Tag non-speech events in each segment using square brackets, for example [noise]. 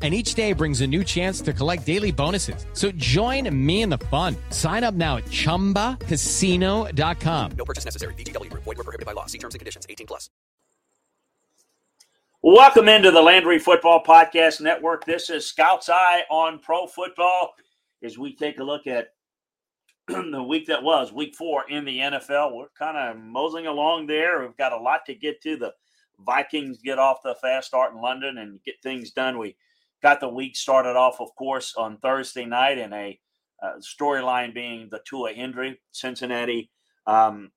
and each day brings a new chance to collect daily bonuses. So join me in the fun. Sign up now at ChumbaCasino.com. No purchase necessary. VGW. Void were prohibited by law. See terms and conditions. 18 plus. Welcome into the Landry Football Podcast Network. This is Scout's Eye on Pro Football as we take a look at [clears throat] the week that was, week four in the NFL. We're kind of moseying along there. We've got a lot to get to. The Vikings get off the fast start in London and get things done. We got the week started off, of course, on Thursday night in a uh, storyline being the Tua injury, Cincinnati. Um,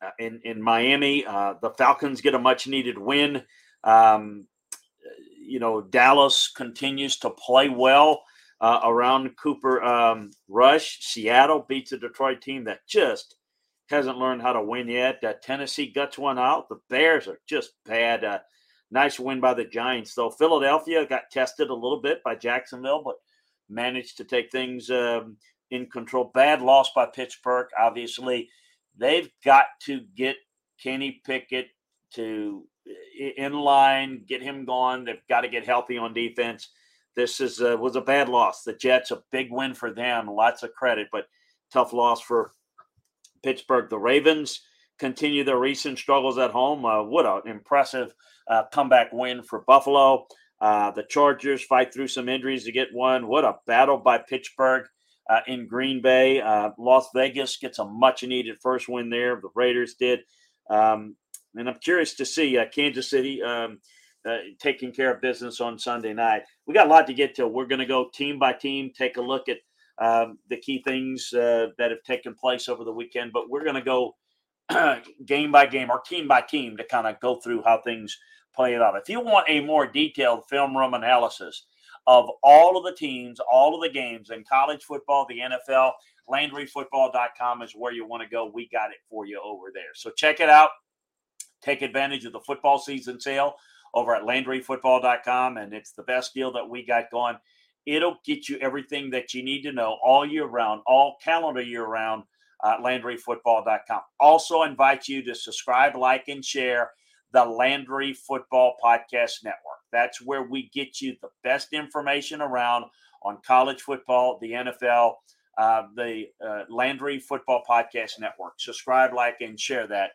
uh, in in Miami, uh, the Falcons get a much needed win. Um, you know, Dallas continues to play well uh, around Cooper um, Rush. Seattle beats a Detroit team that just hasn't learned how to win yet. Uh, Tennessee guts one out. The Bears are just bad. Nice win by the Giants, though. Philadelphia got tested a little bit by Jacksonville, but managed to take things um, in control. Bad loss by Pittsburgh. Obviously, they've got to get Kenny Pickett to in line, get him gone. They've got to get healthy on defense. This is uh, was a bad loss. The Jets a big win for them. Lots of credit, but tough loss for Pittsburgh. The Ravens continue their recent struggles at home. Uh, what an impressive uh, comeback win for Buffalo. Uh, the Chargers fight through some injuries to get one. What a battle by Pittsburgh uh, in Green Bay. Uh, Las Vegas gets a much needed first win there. The Raiders did. Um, and I'm curious to see uh, Kansas City um, uh, taking care of business on Sunday night. We got a lot to get to. We're going to go team by team, take a look at um, the key things that have taken place over the weekend, but we're going to go [clears throat] game by game or team by team to kind of go through how things play it out. If you want a more detailed film room analysis of all of the teams, all of the games in college football, the NFL, LandryFootball.com is where you want to go. We got it for you over there. So check it out. Take advantage of the football season sale over at LandryFootball.com, and it's the best deal that we got going. It'll get you everything that you need to know all year round, all calendar year round uh, LandryFootball.com. Also, invite you to subscribe, like, and share the Landry Football Podcast Network. That's where we get you the best information around on college football, the NFL, uh, the uh, Landry Football Podcast Network. Subscribe, like, and share that,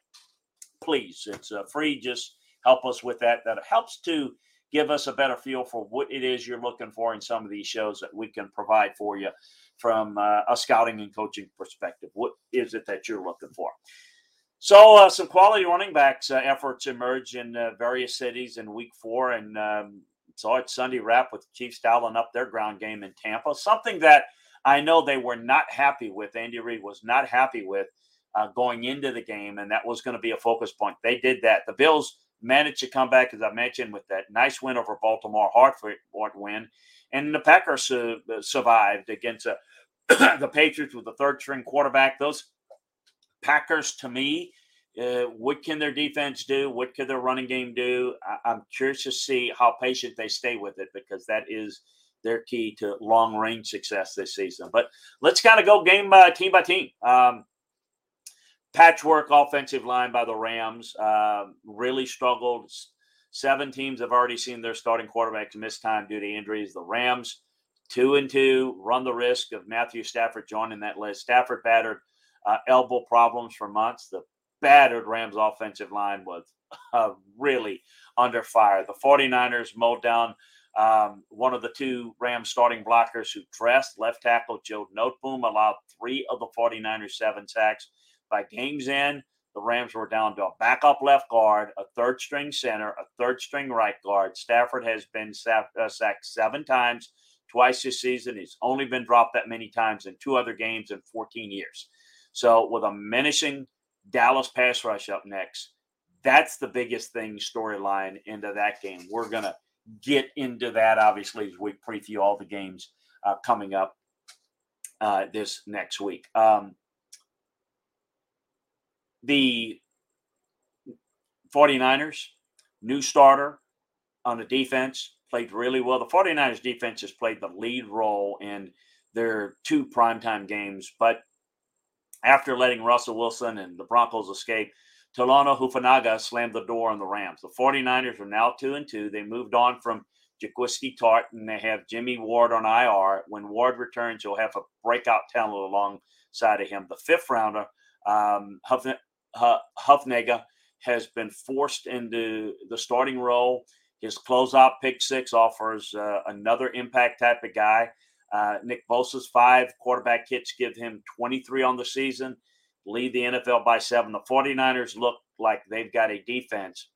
please. It's uh, free. Just help us with that. That helps to give us a better feel for what it is you're looking for in some of these shows that we can provide for you from uh, a scouting and coaching perspective. What is it that you're looking for? So, uh, some quality running backs uh, efforts emerge in uh, various cities in week four, and um, saw it Sunday wrap with the Chiefs dialing up their ground game in Tampa. Something that I know they were not happy with. Andy Reid was not happy with uh, going into the game, and that was going to be a focus point. They did that. The Bills managed to come back, as I mentioned, with that nice win over Baltimore, hard for win, and the Packers uh, survived against uh, [clears throat] the Patriots with the third string quarterback. Those Packers, to me, uh, what can their defense do? What can their running game do? I, am curious to see how patient they stay with it because that is their key to long range success this season. But let's kind of go game by team by team. Um, patchwork offensive line by the Rams uh, really struggled. Seven teams have already seen their starting quarterbacks miss time due to injuries. The Rams, two and two, run the risk of Matthew Stafford joining that list. Stafford battered uh, elbow problems for months. The battered Rams offensive line was uh, really under fire. The 49ers mowed down um, one of the two Rams starting blockers who dressed left tackle Joe Noteboom, allowed three of the 49ers seven sacks. By game's end, the Rams were down to a backup left guard, a third string center, a third string right guard. Stafford has been uh, sacked seven times, twice this season. He's only been dropped that many times in two other games in 14 years. So, with a menacing Dallas pass rush up next, that's the biggest thing storyline into that game. We're going to get into that, obviously, as we preview all the games uh, coming up uh, this next week. Um, the 49ers, new starter on the defense, played really well. The 49ers defense has played the lead role in their two primetime games, but after letting Russell Wilson and the Broncos escape, Talanoa Hufanga slammed the door on the Rams. The 49ers are now 2 and 2. They moved on from Jaquiski Tartt and they have Jimmy Ward on IR. When Ward returns, you'll have a breakout talent alongside of him. The fifth rounder, um, Hufanga, has been forced into the starting role. His closeout pick six offers uh, another impact type of guy. Uh, Nick Bosa's five quarterback hits give him 23 on the season lead the NFL by seven. The 49ers look like they've got a defense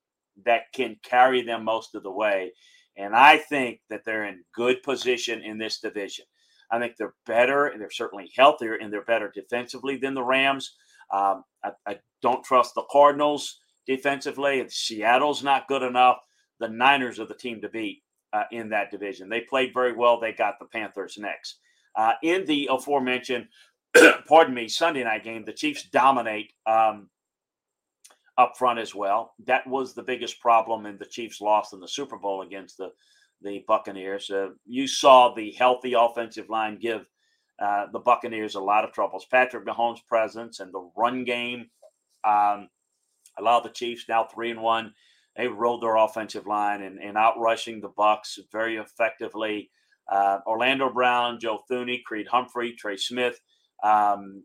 that can carry them most of the way. And I think that they're in good position in this division. I think they're better and they're certainly healthier and they're better defensively than the Rams. Um, I, I, don't trust the Cardinals defensively. Seattle's not good enough. The Niners are the team to beat uh, in that division. They played very well. They got the Panthers next. Uh, in the aforementioned [clears throat] pardon me, Sunday night game, the Chiefs dominate um, up front as well. That was the biggest problem, in the Chiefs loss in the Super Bowl against the the Buccaneers. Uh, you saw the healthy offensive line give uh, the Buccaneers a lot of troubles. Patrick Mahomes' presence and the run game um, allowed the Chiefs now three and one. They rolled their offensive line and, and out rushing the Bucks very effectively. Uh, Orlando Brown, Joe Thuney, Creed Humphrey, Trey Smith um,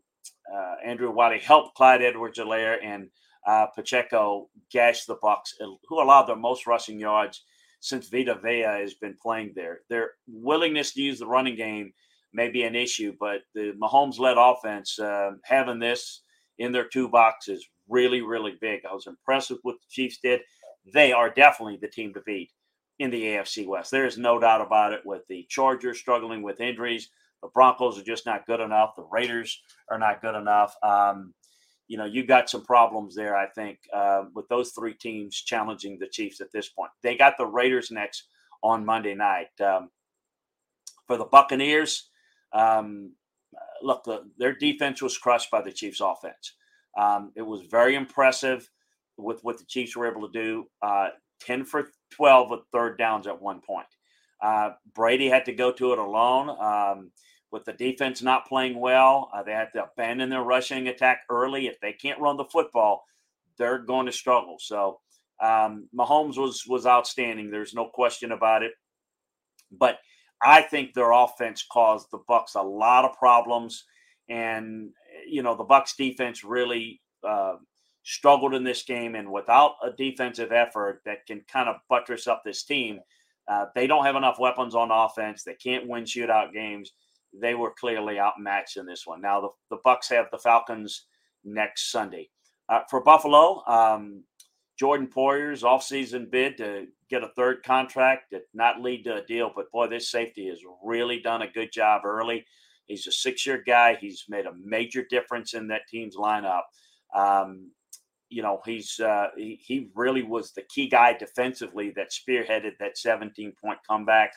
uh, Andrew Wylie helped Clyde Edwards-Helaire and uh, Pacheco gash the Bucks, who allowed their most rushing yards since Vita Vea has been playing there. Their willingness to use the running game may be an issue, but the Mahomes-led offense uh, having this in their two boxes really, really big. I was impressed with what the Chiefs did. They are definitely the team to beat in the AFC West. There is no doubt about it. With the Chargers struggling with injuries, the Broncos are just not good enough. The Raiders are not good enough. Um, you know, you got some problems there, I think, uh, with those three teams challenging the Chiefs at this point. They got the Raiders next on Monday night. Um, for the Buccaneers, um, look, the, their defense was crushed by the Chiefs' offense. Um, it was very impressive with what the Chiefs were able to do. Uh, 10 for 12 with third downs at one point. Uh, Brady had to go to it alone. Um, with the defense not playing well, uh, they had to abandon their rushing attack early. If they can't run the football, they're going to struggle. So um, Mahomes was was outstanding. There's no question about it. But I think their offense caused the Bucks a lot of problems, and you know the Bucks defense really uh, struggled in this game. And without a defensive effort that can kind of buttress up this team, uh, they don't have enough weapons on offense. They can't win shootout games they were clearly outmatched in this one. Now the, the Bucks have the Falcons next Sunday. Uh, for Buffalo, um, Jordan Poyer's offseason bid to get a third contract did not lead to a deal, but boy, this safety has really done a good job early. He's a six-year guy. He's made a major difference in that team's lineup. Um, you know, he's uh, he, he really was the key guy defensively that spearheaded that 17-point comeback.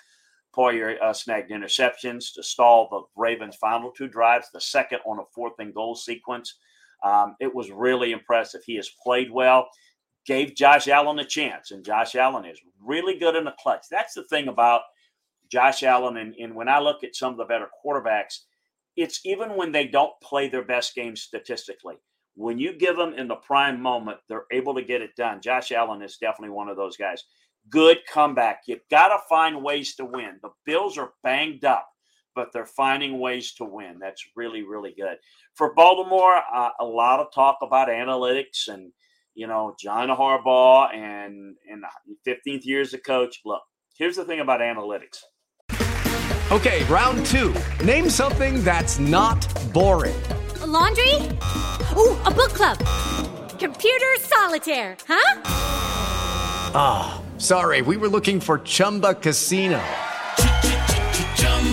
Poyer uh, snagged interceptions to stall the Ravens' final two drives, the second on a fourth and goal sequence. Um, it was really impressive. He has played well, gave Josh Allen a chance, and Josh Allen is really good in the clutch. That's the thing about Josh Allen. And, and when I look at some of the better quarterbacks, it's even when they don't play their best game statistically. When you give them in the prime moment, they're able to get it done. Josh Allen is definitely one of those guys good comeback. You've got to find ways to win. The Bills are banged up, but they're finding ways to win. That's really, really good. For Baltimore, uh, a lot of talk about analytics and, you know, John Harbaugh and, and 15th year as a coach. Look, here's the thing about analytics. Okay, round two. Name something that's not boring. A laundry? Ooh, a book club Computer solitaire, huh? Ah, oh, sorry, we were looking for Chumba Casino.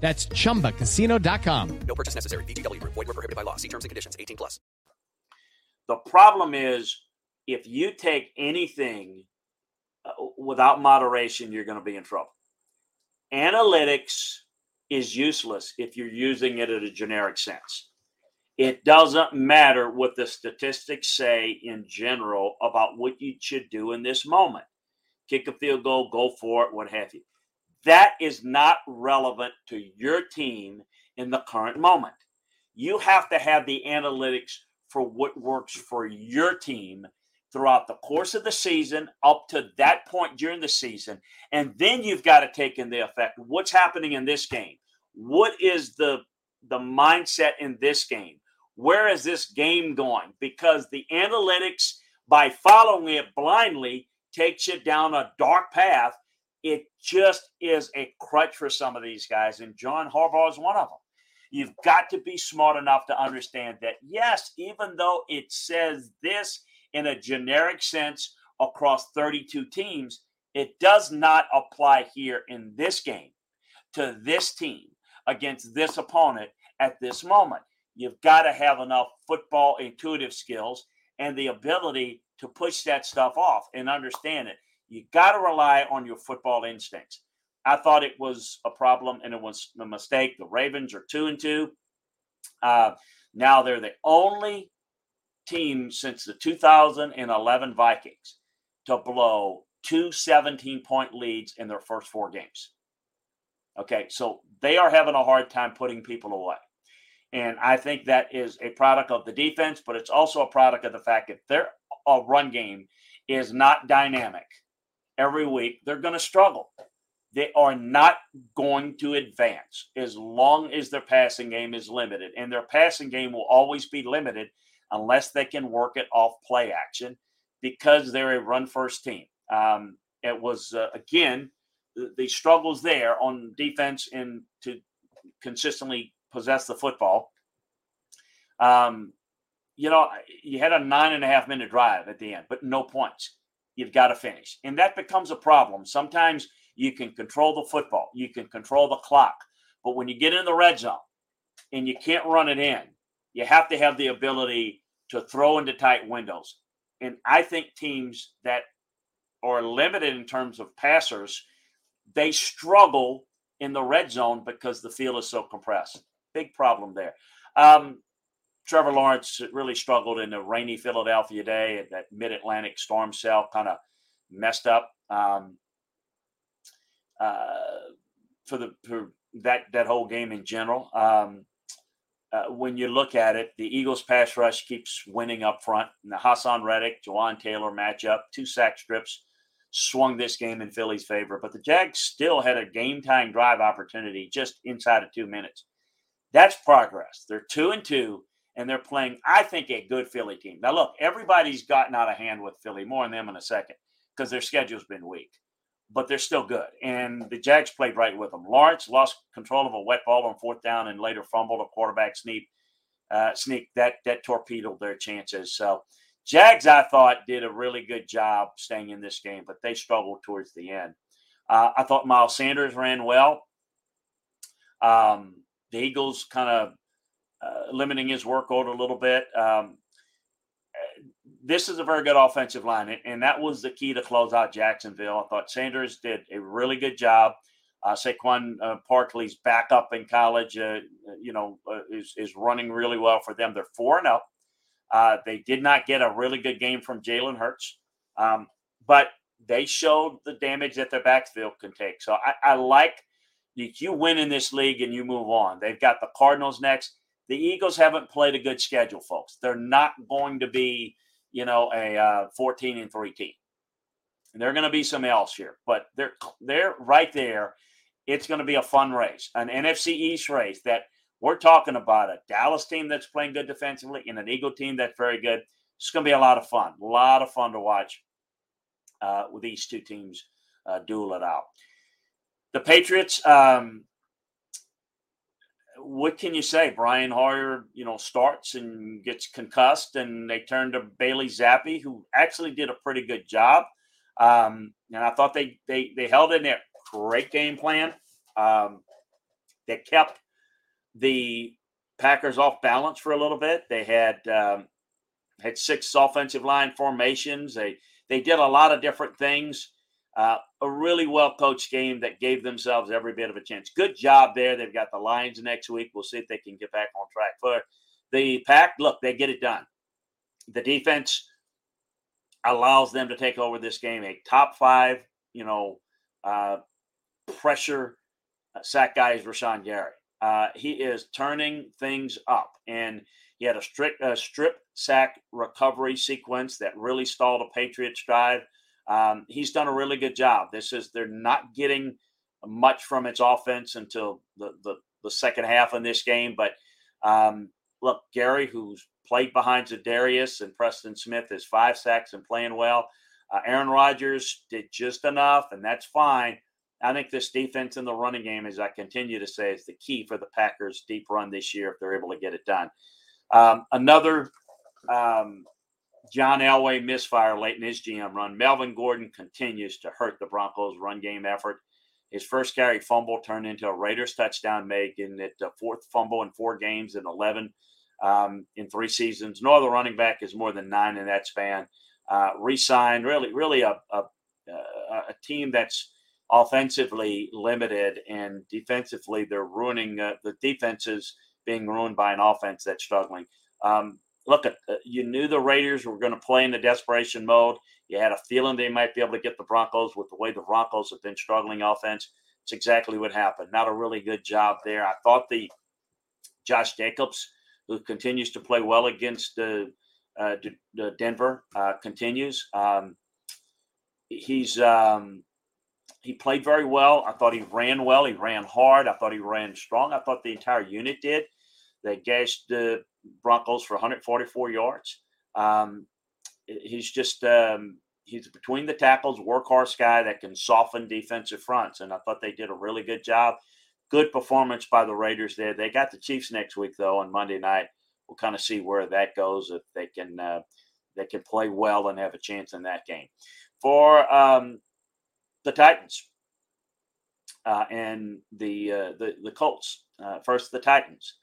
That's chumbacasino.com. No purchase necessary. VGW Group. Void were prohibited by law. See terms and conditions. 18 plus. The problem is if you take anything uh, without moderation, you're going to be in trouble. Analytics is useless if you're using it in a generic sense. It doesn't matter what the statistics say in general about what you should do in this moment. Kick a field goal, go for it, what have you. That is not relevant to your team in the current moment. You have to have the analytics for what works for your team throughout the course of the season up to that point during the season. And then you've got to take in the effect what's happening in this game. What is the the mindset in this game? Where is this game going? Because the analytics, by following it blindly, takes you down a dark path it just is a crutch for some of these guys, and John Harbaugh is one of them. You've got to be smart enough to understand that, yes, even though it says this in a generic sense across 32 teams, it does not apply here in this game to this team against this opponent at this moment. You've got to have enough football intuitive skills and the ability to push that stuff off and understand it. You got to rely on your football instincts. I thought it was a problem and it was a mistake. The Ravens are two and two. Uh, now they're the only team since the 2011 Vikings to blow two 17 point leads in their first four games. Okay, so they are having a hard time putting people away. And I think that is a product of the defense, but it's also a product of the fact that their uh, run game is not dynamic every week, they're going to struggle. They are not going to advance as long as their passing game is limited. And their passing game will always be limited unless they can work it off play action because they're a run first team. Um, it was, uh, again, the, the struggles there on defense and to consistently possess the football. Um, you know, you had a nine and a half minute drive at the end, but no points you've got to finish. And that becomes a problem. Sometimes you can control the football, you can control the clock. But when you get in the red zone and you can't run it in, you have to have the ability to throw into tight windows. And I think teams that are limited in terms of passers, they struggle in the red zone because the field is so compressed. Big problem there. Um, Trevor Lawrence really struggled in a rainy Philadelphia day. That Mid Atlantic storm cell kind of messed up um, uh, for the for that that whole game in general. Um, uh, when you look at it, the Eagles' pass rush keeps winning up front. And the Haason Reddick, Jawaan Taylor matchup, two sack strips, swung this game in Philly's favor. But the Jags still had a game time drive opportunity just inside of two minutes. That's progress. They're two and two and they're playing, I think, a good Philly team. Now, look, everybody's gotten out of hand with Philly. More on them in a second because their schedule's been weak, but they're still good. And the Jags played right with them. Lawrence lost control of a wet ball on fourth down and later fumbled a quarterback sneak. Uh, sneak that that torpedoed their chances. So, Jags, I thought, did a really good job staying in this game, but they struggled towards the end. Uh, I thought Miles Sanders ran well. Um, the Eagles kind of uh, limiting his workload a little bit. Um, this is a very good offensive line, and that was the key to close out Jacksonville. I thought Sanders did a really good job. Uh, Saquon uh, Barkley's back up in college, uh, you know, uh, is, is running really well for them. They're 4 0. Uh, they did not get a really good game from Jalen Hurts. Um, but they showed the damage that their backfield can take. So I, I like if you win in this league and you move on. They've got the Cardinals next. The Eagles haven't played a good schedule, folks. They're not going to be, you know, a uh, 14 and 3 team. And there are going to be some else here, but they're they're right there. It's going to be a fun race, an NFC East race that we're talking about a Dallas team that's playing good defensively and an Eagle team that's very good. It's going to be a lot of fun, a lot of fun to watch uh, with these two teams uh, duel it out. The Patriots, um, what can you say? Brian Hoyer, you know, starts and gets concussed, and they turn to Bailey Zappe, who actually did a pretty good job. Um, and I thought they they they held in there. Great game plan. Um, they kept the Packers off balance for a little bit. They had um, had six offensive line formations. They they did a lot of different things. Uh, a really well coached game that gave themselves every bit of a chance. Good job there. They've got the Lions next week. We'll see if they can get back on track. For the Pack, look, they get it done. The defense allows them to take over this game. A top five, you know, uh, pressure uh, sack guy is Rashan Gary. Uh, he is turning things up, and he had a strict strip sack recovery sequence that really stalled a Patriots drive. Um, he's done a really good job. This is they're not getting much from its offense until the the, the second half in this game. But um, look, Gary, who's played behind Za'Darius and Preston Smith, is five sacks and playing well. Uh, Aaron Rodgers did just enough, and that's fine. I think this defense in the running game, as I continue to say, is the key for the Packers' deep run this year if they're able to get it done. Um, another um, John Elway misfire late in his GM run. Melvin Gordon continues to hurt the Broncos' run game effort. His first carry fumble turned into a Raiders touchdown, making it the fourth fumble in four games in 11 um, in three seasons. No other running back is more than nine in that span. Uh, re-signed, really, really a, a, a team that's offensively limited and defensively they're ruining uh, the defenses being ruined by an offense that's struggling. Um, look, at uh, you knew the Raiders were going to play in the desperation mode. You had a feeling they might be able to get the Broncos with the way the Broncos have been struggling offense. It's exactly what happened. Not a really good job there. I thought the Josh Jacobs, who continues to play well against uh, uh, Denver, uh, continues. Um, he's um, he played very well. I thought he ran well. He ran hard. I thought he ran strong. I thought the entire unit did. They gashed the Broncos for 144 yards. Um, he's just um, he's between the tackles, workhorse guy that can soften defensive fronts, and I thought they did a really good job. Good performance by the Raiders there. They got the Chiefs next week though on Monday night. We'll kind of see where that goes if they can uh, they can play well and have a chance in that game. For um, the Titans uh, and the, uh, the the Colts. Uh, first, the Titans.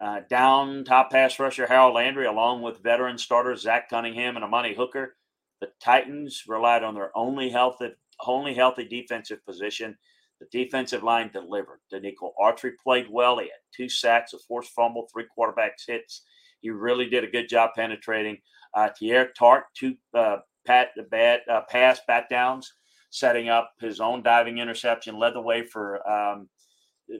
Uh, down top pass rusher Harold Landry, along with veteran starters Zach Cunningham and Amani Hooker. The Titans relied on their only healthy, only healthy defensive position. The defensive line delivered. Denico Autry played well. He had two sacks, a forced fumble, three quarterbacks hits. He really did a good job penetrating. Uh, Teair Tart, two uh, pat, bad, uh, pass bat downs setting up his own diving interception, led the way for um,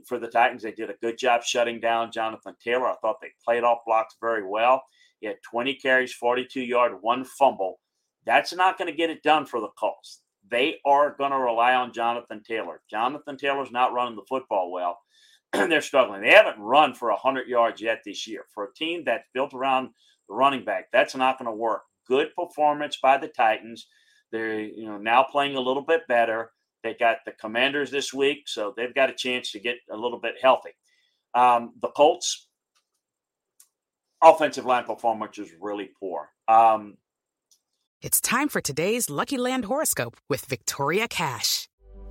for the Titans. They did a good job shutting down Jonathan Taylor. I thought they played off blocks very well. He had 20 carries, 42 yard, one fumble. That's not going to get it done for the Colts. They are going to rely on Jonathan Taylor. Jonathan Taylor's not running the football well. [clears throat] They're struggling. They haven't run for 100 yards yet this year. For a team that's built around the running back, that's not going to work. Good performance by the Titans. They're you know now playing a little bit better. They got the Commanders this week, so they've got a chance to get a little bit healthy. Um, the Colts offensive line performance is really poor. Um, it's time for today's Lucky Land horoscope with Victoria Cash.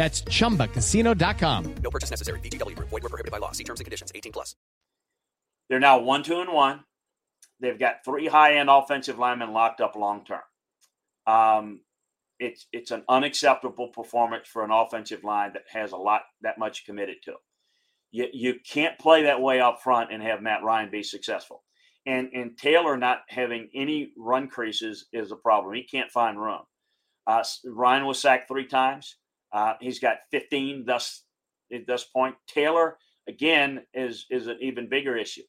That's chumbacasino.com. No purchase necessary. VGW Group. Void were prohibited by law. See terms and conditions. 18 plus. They're now one, two, and one. They've got three high-end offensive linemen locked up long term. Um, it's it's an unacceptable performance for an offensive line that has a lot that much committed to. You you can't play that way up front and have Matt Ryan be successful. And and Taylor not having any run creases is a problem. He can't find room. Uh, Ryan was sacked three times. Uh, he's got 15 thus at this point. Taylor again is is an even bigger issue.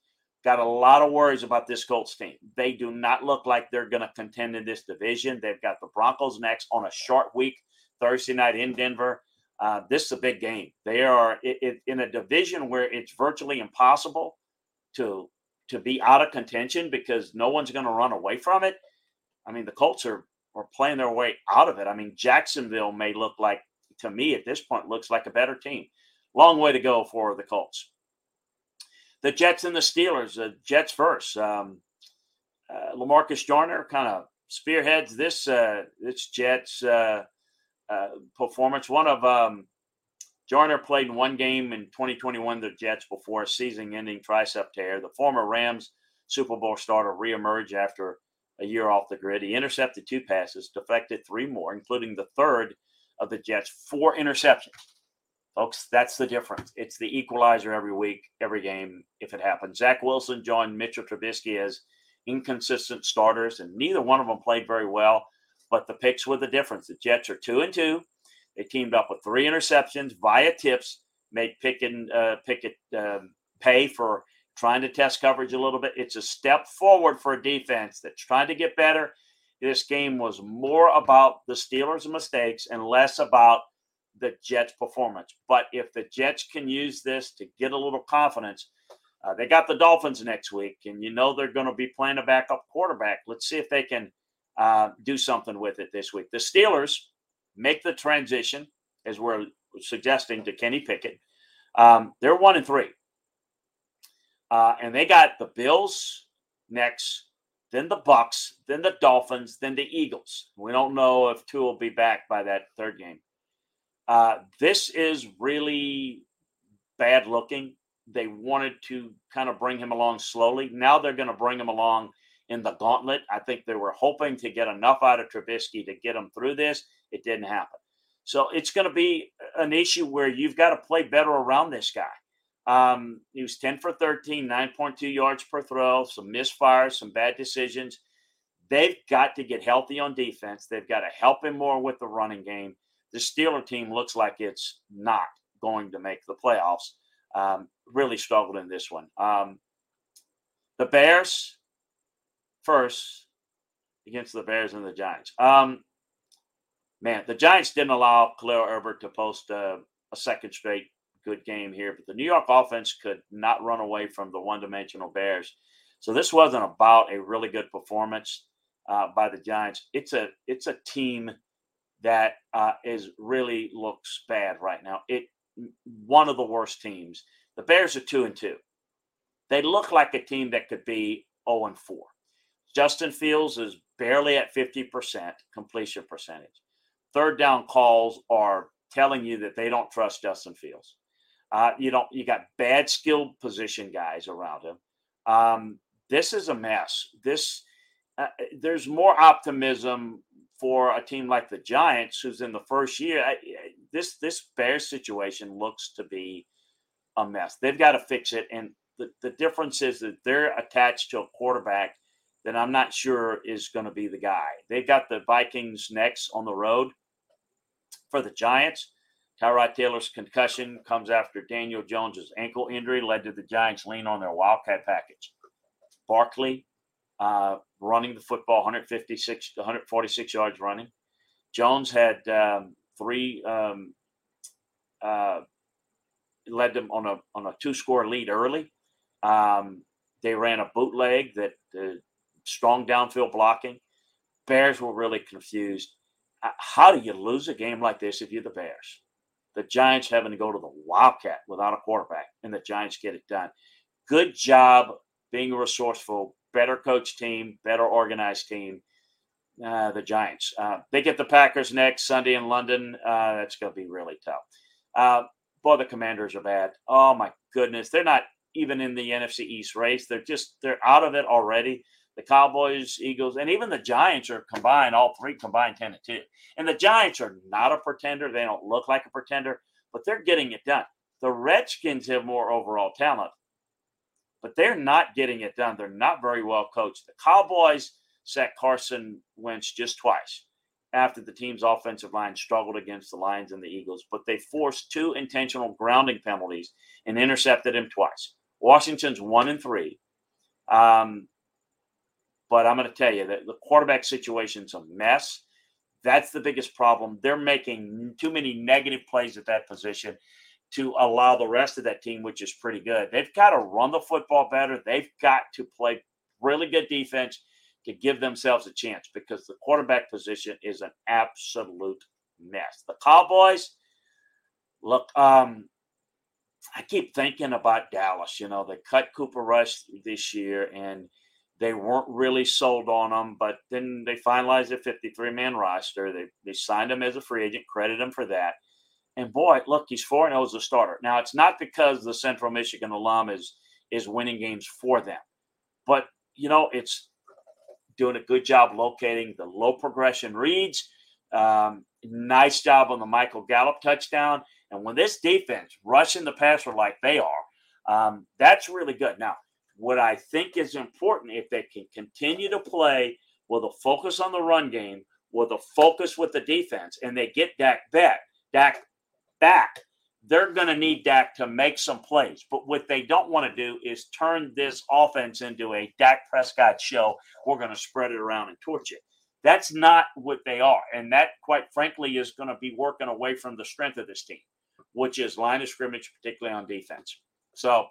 Got a lot of worries about this Colts team. They do not look like they're going to contend in this division. They've got the Broncos next on a short week, Thursday night in Denver. Uh, this is a big game. They are it, it, in a division where it's virtually impossible to to be out of contention because no one's going to run away from it. I mean, the Colts are are playing their way out of it. I mean, Jacksonville may look like to me at this point looks like a better team. Long way to go for the Colts. The Jets and the Steelers. The Jets first. Um, uh, Lamarcus Joyner kind of spearheads this uh, this Jets uh, uh, performance. One of um, Joyner played in one game in 2021 the Jets before a season-ending tricep tear. The former Rams Super Bowl starter reemerged after a year off the grid. He intercepted two passes, deflected three more, including the third of the Jets, four interceptions. Folks, that's the difference. It's the equalizer every week, every game, if it happens. Zach Wilson joined Mitchell Trubisky as inconsistent starters, and neither one of them played very well. But the picks were the difference. The Jets are two and two. They teamed up with three interceptions via tips, made Pickett, uh, Pickett um, pay for trying to test coverage a little bit. It's a step forward for a defense that's trying to get better this game was more about the Steelers' mistakes and less about the Jets' performance. But if the Jets can use this to get a little confidence, uh, they got the Dolphins next week, and you know they're going to be playing a backup quarterback. Let's see if they can uh, do something with it this week. The Steelers make the transition, as we're suggesting, to Kenny Pickett. Um, they're one and three, uh, and they got the Bills next, then the Bucks, then the Dolphins, then the Eagles. We don't know if two will be back by that third game. Uh, this is really bad looking. They wanted to kind of bring him along slowly. Now they're going to bring him along in the gauntlet. I think they were hoping to get enough out of Trubisky to get him through this. It didn't happen. So it's going to be an issue where you've got to play better around this guy. Um, he was 10 for 13, 9.2 yards per throw, some misfires, some bad decisions. They've got to get healthy on defense. They've got to help him more with the running game. The Steeler team looks like it's not going to make the playoffs. Um, really struggled in this one. Um, the Bears first against the Bears and the Giants. Um, man, the Giants didn't allow Khalil Herbert to post a, a second straight good game here, but the New York offense could not run away from the one dimensional Bears. So this wasn't about a really good performance uh, by the Giants. It's a it's a team that uh, is really looks bad right now. It one of the worst teams. The Bears are two and two. They look like a team that could be zero oh and four. Justin Fields is barely at fifty percent completion percentage. Third down calls are telling you that they don't trust Justin Fields. Uh, you don't. You got bad skilled position guys around him. Um, this is a mess. This uh, there's more optimism for a team like the Giants, who's in the first year. I, this this Bears situation looks to be a mess. They've got to fix it, and the, the difference is that they're attached to a quarterback that I'm not sure is going to be the guy. They've got the Vikings next on the road for the Giants. Tyrod Taylor's concussion comes after Daniel Jones's ankle injury led to the Giants lean on their Wildcat package. Barkley uh, running the football 156 146 yards running. Jones had um, three um, uh, led them on a on a two score lead early. Um, they ran a bootleg that uh, strong downfield blocking. Bears were really confused. Uh, how do you lose a game like this if you're the Bears? The Giants having to go to the Wildcat without a quarterback, and the Giants get it done. Good job being resourceful, better coach team, better organized team. Uh, the Giants. Uh, they get the Packers next Sunday in London. Uh, that's going to be really tough. Uh, boy, the Commanders are bad. Oh my goodness, they're not even in the NFC East race. They're just they're out of it already. The Cowboys, Eagles, and even the Giants are combined. All three combined ten to two. And the Giants are not a pretender. They don't look like a pretender, but they're getting it done. The Redskins have more overall talent, but they're not getting it done. They're not very well coached. The Cowboys sacked Carson Wentz just twice after the team's offensive line struggled against the Lions and the Eagles, but they forced two intentional grounding penalties and intercepted him twice. Washington's one and three. Um, but I'm going to tell you that the quarterback situation's a mess. That's the biggest problem. They're making too many negative plays at that position to allow the rest of that team, which is pretty good. They've got to run the football better. They've got to play really good defense to give themselves a chance because the quarterback position is an absolute mess. The Cowboys, look, um, I keep thinking about Dallas. You know, they cut Cooper Rush this year and they weren't really sold on him, but then they finalized a 53 man roster. They, they signed him as a free agent, credit him for that. And boy, look, he's 4 0 as a starter. Now, it's not because the Central Michigan alum is, is winning games for them, but, you know, it's doing a good job locating the low progression reads. Um, nice job on the Michael Gallup touchdown. And when this defense rushing the passer like they are, um, that's really good. Now, what I think is important if they can continue to play with a focus on the run game, with a focus with the defense, and they get Dak back, Dak back, they're going to need Dak to make some plays. But what they don't want to do is turn this offense into a Dak Prescott show. We're going to spread it around and torch it. That's not what they are. And that, quite frankly, is going to be working away from the strength of this team, which is line of scrimmage, particularly on defense. So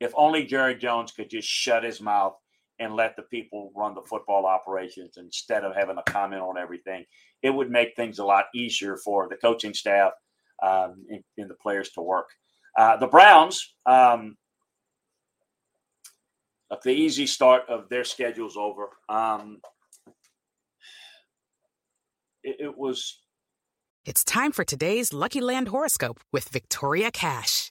if only Jerry Jones could just shut his mouth and let the people run the football operations instead of having a comment on everything, it would make things a lot easier for the coaching staff um, in, in, the players to work. Uh, the Browns, um, the easy start of their schedule's over. Um, it, it was. It's time for today's Lucky Land horoscope with Victoria Cash.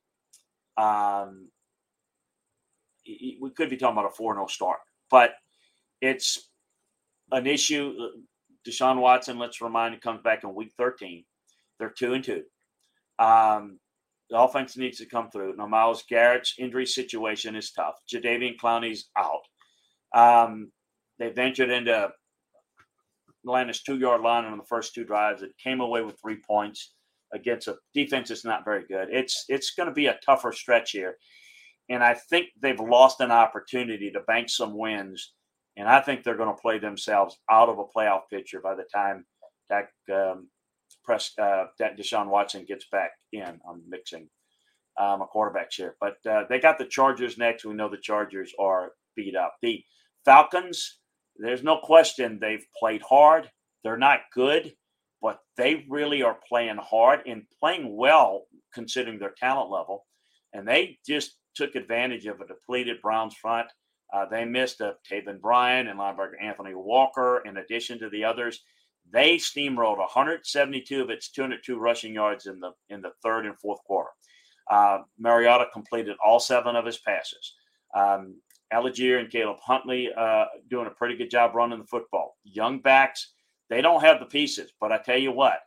Um, we could be talking about a 4-0 start, but it's an issue. Deshaun Watson, let's remind, it comes back in week 13. They're two and two. Um, the offense needs to come through. Now, Myles Garrett's injury situation is tough. Jadeveon Clowney's out. Um, they ventured into Atlanta's two yard line on the first two drives. It came away with three points against a defense that's not very good. It's it's going to be a tougher stretch here, and I think they've lost an opportunity to bank some wins and I think they're going to play themselves out of a playoff picture by the time that um, press uh, that Deshaun Watson gets back in. I'm mixing um, a quarterback chair, but uh, they got the Chargers next. We know the Chargers are beat up. The Falcons, there's no question they've played hard. They're not good, but they really are playing hard and playing well considering their talent level. And they just took advantage of a depleted Browns front. Uh, they missed a Taven Bryan and linebacker Anthony Walker, in addition to the others. They steamrolled 172 of its 202 rushing yards in the in the third and fourth quarter. Uh, Mariota completed all seven of his passes. Um, and Caleb Huntley uh, doing a pretty good job running the football. Young backs, they don't have the pieces, but I tell you what,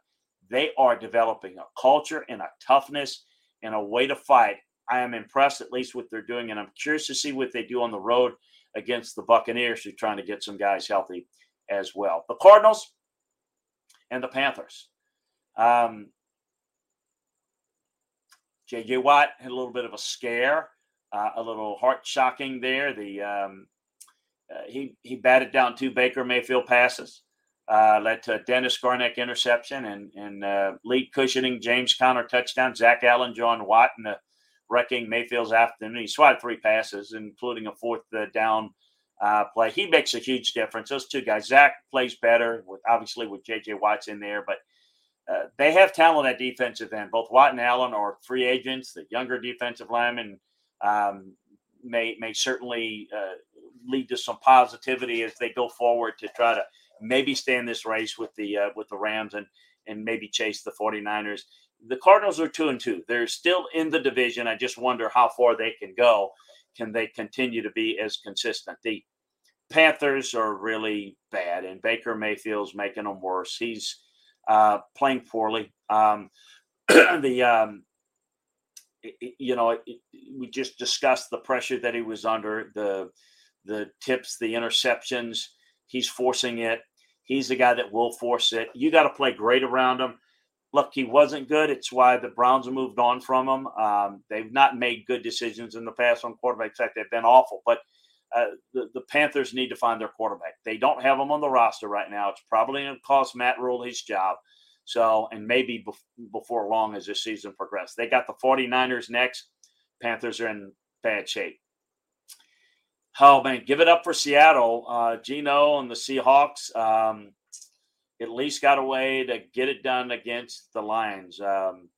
they are developing a culture and a toughness and a way to fight. I am impressed, at least with what they're doing, and I'm curious to see what they do on the road against the Buccaneers, who are trying to get some guys healthy as well. The Cardinals and the Panthers. Um, J.J. Watt had a little bit of a scare, uh, a little heart shocking there. The um, uh, he he batted down two Baker Mayfield passes, uh, led to Dennis Gardeck interception and and uh, lead cushioning James Conner touchdown. Zach Allen, John Watt, and the wrecking Mayfield's afternoon. He swatted three passes, including a fourth uh, down uh, play. He makes a huge difference. Those two guys. Zach plays better, with obviously with J.J. Watt's in there, but uh, they have talent at defensive end. Both Watt and Allen are free agents. The younger defensive lineman um, may may certainly uh, lead to some positivity as they go forward to try to maybe stay in this race with the uh, with the Rams and and maybe chase the 49ers. The Cardinals are two and two. They're still in the division. I just wonder how far they can go. Can they continue to be as consistent? The Panthers are really bad, and Baker Mayfield's making them worse. He's uh, playing poorly. Um, [clears throat] the um, you know, we just discussed the pressure that he was under, the the tips, the interceptions. He's forcing it. He's the guy that will force it. You got to play great around him. Look, he wasn't good. It's why the Browns have moved on from him. Um, they've not made good decisions in the past on quarterback. In fact, they've been awful. But uh, the, the Panthers need to find their quarterback. They don't have him on the roster right now. It's probably going to cost Matt Rhule his job. So, and maybe bef- before long as this season progresses. They got the 49ers next. Panthers are in bad shape. Oh, man, give it up for Seattle. Uh, Geno and the Seahawks um, at least got a way to get it done against the Lions. Um,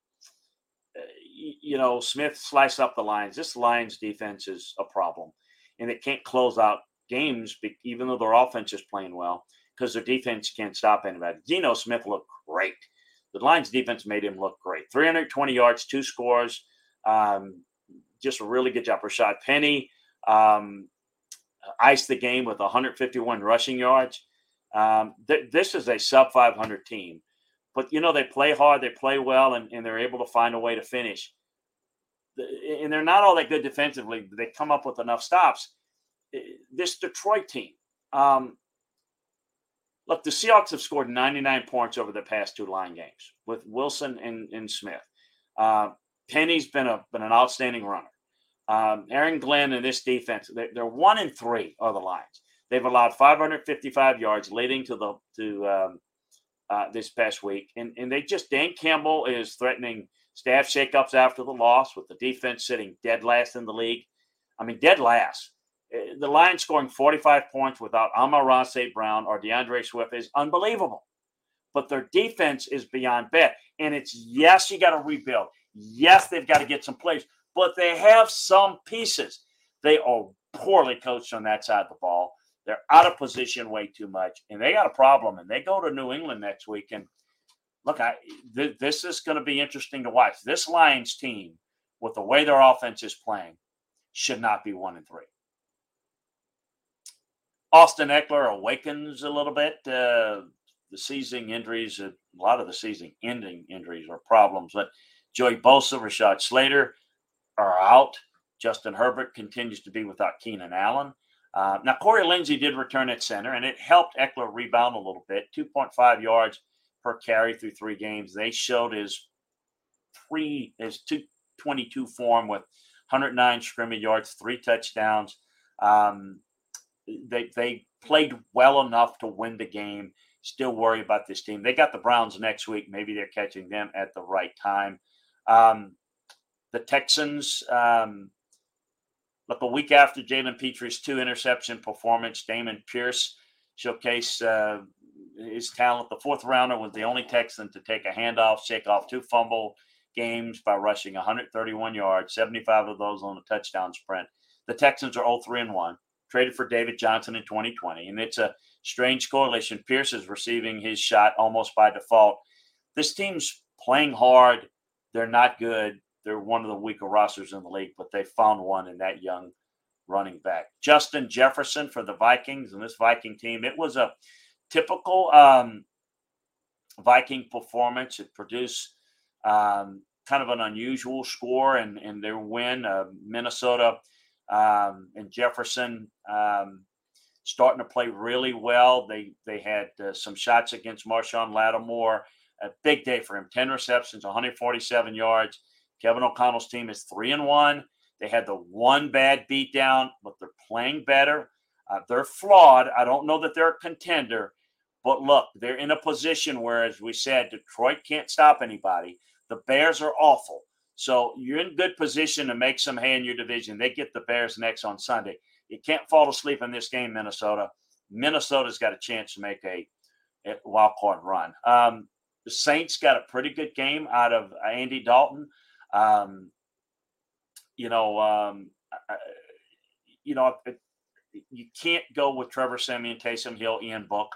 you know, Smith sliced up the Lions. This Lions defense is a problem, and it can't close out games, even though their offense is playing well because their defense can't stop anybody. Geno Smith looked great. The Lions defense made him look great. 320 yards, two scores. Um, just a really good job. Rashaad Penny um, iced the game with 151 rushing yards. Um, th- this is a sub 500 team. But, you know, they play hard, they play well, and, and they're able to find a way to finish. And they're not all that good defensively. But they come up with enough stops. This Detroit team, um, Look, the Seahawks have scored 99 points over the past two line games with Wilson and, and Smith. Uh, Penny's been a been an outstanding runner. Um, Aaron Glenn and this defense, they're, they're one and three are the Lions. They've allowed 555 yards leading to the to um, uh, this past week, and and they just Dan Campbell is threatening staff shakeups after the loss with the defense sitting dead last in the league. I mean, dead last. Eh, the Lions scoring 45 points without Amon-Ra St. Brown or D'Andre Swift is unbelievable. But their defense is beyond bad. And it's yes, you got to rebuild. Yes, they've got to get some plays, but they have some pieces. They are poorly coached on that side of the ball. They're out of position way too much, and they got a problem. And they go to New England next week. And look, I th- this is going to be interesting to watch. This Lions team, with the way their offense is playing, should not be one and three. Austin Ekeler awakens a little bit. Uh, the season injuries, a lot of the season ending injuries are problems. But Joey Bosa, Rashawn Slater are out. Justin Herbert continues to be without Keenan Allen. Uh, now, Corey Linsley did return at center, and it helped Ekeler rebound a little bit 2.5 yards per carry through three games. They showed his three, his 222 form with 109 scrimmage yards, three touchdowns. Um, they they played well enough to win the game. Still worry about this team. They got the Browns next week. Maybe they're catching them at the right time. Um, the Texans, um, look, a week after Jalen Pitre's two interception performance, Dameon Pierce showcased uh, his talent. The fourth rounder was the only Texan to take a handoff, shake off two fumble games by rushing 131 yards, 75 of those on a touchdown sprint. The Texans are 0 3 and 1 traded for David Johnson in 2020. And it's a strange correlation. Pierce is receiving his shot almost by default. This team's playing hard. They're not good. They're one of the weaker rosters in the league, but they found one in that young running back. Justin Jefferson for the Vikings and this Viking team. It was a typical um, Viking performance. It produced um, kind of an unusual score and in their win. Uh, Minnesota um, and Jefferson um, starting to play really well. They they had uh, some shots against Marshon Lattimore. A big day for him. Ten receptions, 147 yards. Kevin O'Connell's team is three and one. They had the one bad beatdown, but they're playing better. Uh, they're flawed. I don't know that they're a contender, but look, they're in a position where, as we said, Detroit can't stop anybody. The Bears are awful. So you're in good position to make some hay in your division. They get the Bears next on Sunday. You can't fall asleep in this game, Minnesota. Minnesota's got a chance to make a, a wild card run. Um, the Saints got a pretty good game out of Andy Dalton. Um, you know, um, you know, you can't go with Trevor Siemian, Taysom Hill, Ian Book.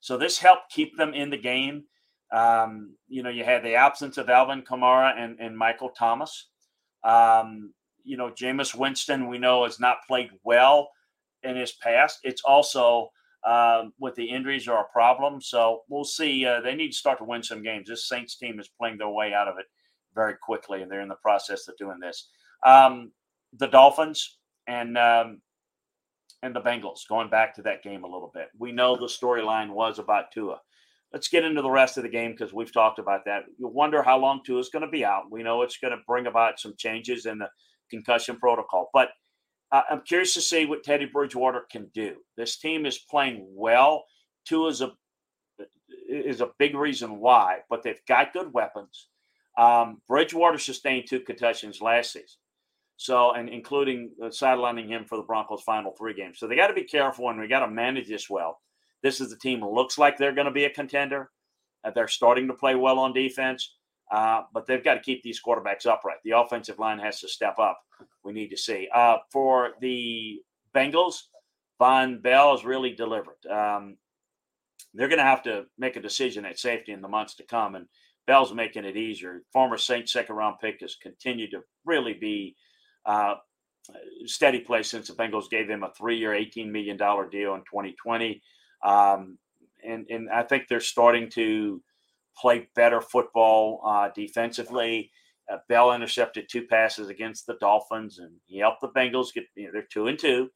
So this helped keep them in the game. Um, you know, you had the absence of Alvin Kamara and, and Michael Thomas. Um, you know, Jameis Winston, we know, has not played well in his past. It's also um, with the injuries are a problem. So we'll see. Uh, they need to start to win some games. This Saints team is playing their way out of it very quickly, and they're in the process of doing this. Um, the Dolphins and um, and the Bengals. Going back to that game a little bit, we know the storyline was about Tua. Let's get into the rest of the game because we've talked about that. You wonder how long Tua is going to be out. We know it's going to bring about some changes in the concussion protocol, but uh, I'm curious to see what Teddy Bridgewater can do. This team is playing well. Tua is a is a big reason why, but they've got good weapons. Um, Bridgewater sustained two concussions last season. So, and including uh, sidelining him for the Broncos' final three games. So they got to be careful and we got to manage this well. This is the team that looks like they're going to be a contender. Uh, they're starting to play well on defense, uh, but they've got to keep these quarterbacks upright. The offensive line has to step up. We need to see. Uh, for the Bengals, Vonn Bell has really delivered. Um, they're going to have to make a decision at safety in the months to come, and Bell's making it easier. Former Saints second round pick has continued to really be uh, steady play since the Bengals gave him a three year, $18 million deal in 2020. Um, and, and I think they're starting to play better football uh, defensively. Uh, Bell intercepted two passes against the Dolphins, and he helped the Bengals get. You know, they're two and two.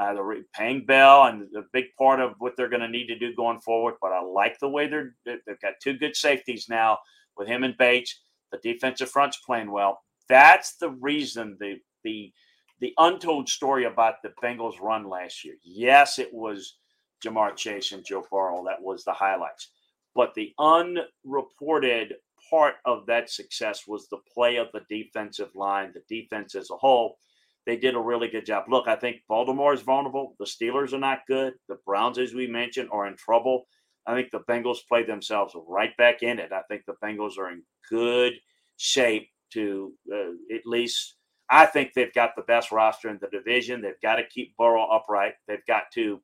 Uh, they're paying Bell, and a big part of what they're going to need to do going forward. But I like the way they're they've got two good safeties now with him and Bates. The defensive front's playing well. That's the reason the the the untold story about the Bengals run last year. Yes, it was Ja'Marr Chase and Joe Burrow. That was the highlights. But the unreported part of that success was the play of the defensive line, the defense as a whole. They did a really good job. Look, I think Baltimore is vulnerable. The Steelers are not good. The Browns, as we mentioned, are in trouble. I think the Bengals play themselves right back in it. I think the Bengals are in good shape to uh, at least I think they've got the best roster in the division. They've got to keep Burrow upright. They've got to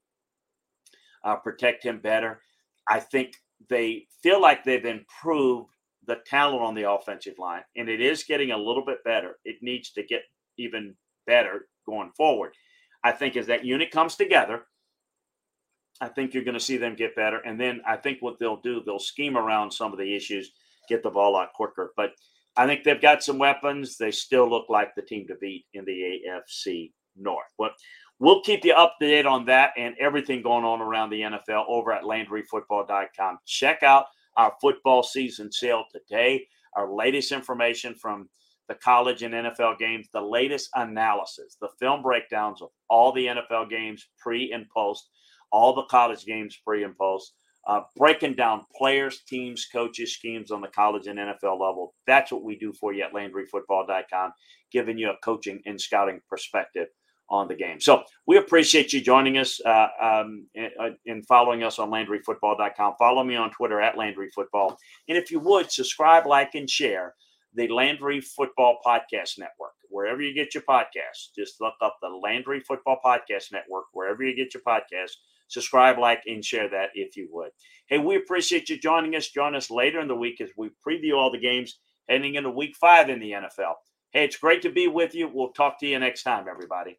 uh, protect him better. I think they feel like they've improved the talent on the offensive line, and it is getting a little bit better. It needs to get even better going forward. I think as that unit comes together, I think you're going to see them get better. And then I think what they'll do, they'll scheme around some of the issues, get the ball out quicker. But I think they've got some weapons. They still look like the team to beat in the AFC North. But we'll keep you up to date on that and everything going on around the NFL over at LandryFootball.com. Check out our football season sale today. Our latest information from the college and NFL games, the latest analysis, the film breakdowns of all the NFL games pre and post, all the college games pre and post uh, breaking down players, teams, coaches, schemes on the college and NFL level. That's what we do for you at LandryFootball.com, giving you a coaching and scouting perspective on the game. So we appreciate you joining us uh, um, and, uh, following us on LandryFootball.com. Follow me on Twitter at LandryFootball. And if you would, subscribe, like, and share the Landry Football Podcast Network. Wherever you get your podcasts, just look up the Landry Football Podcast Network, wherever you get your podcasts subscribe, like, and share that if you would. Hey, we appreciate you joining us. Join us later in the week as we preview all the games heading into week five in the NFL. Hey, it's great to be with you. We'll talk to you next time, everybody.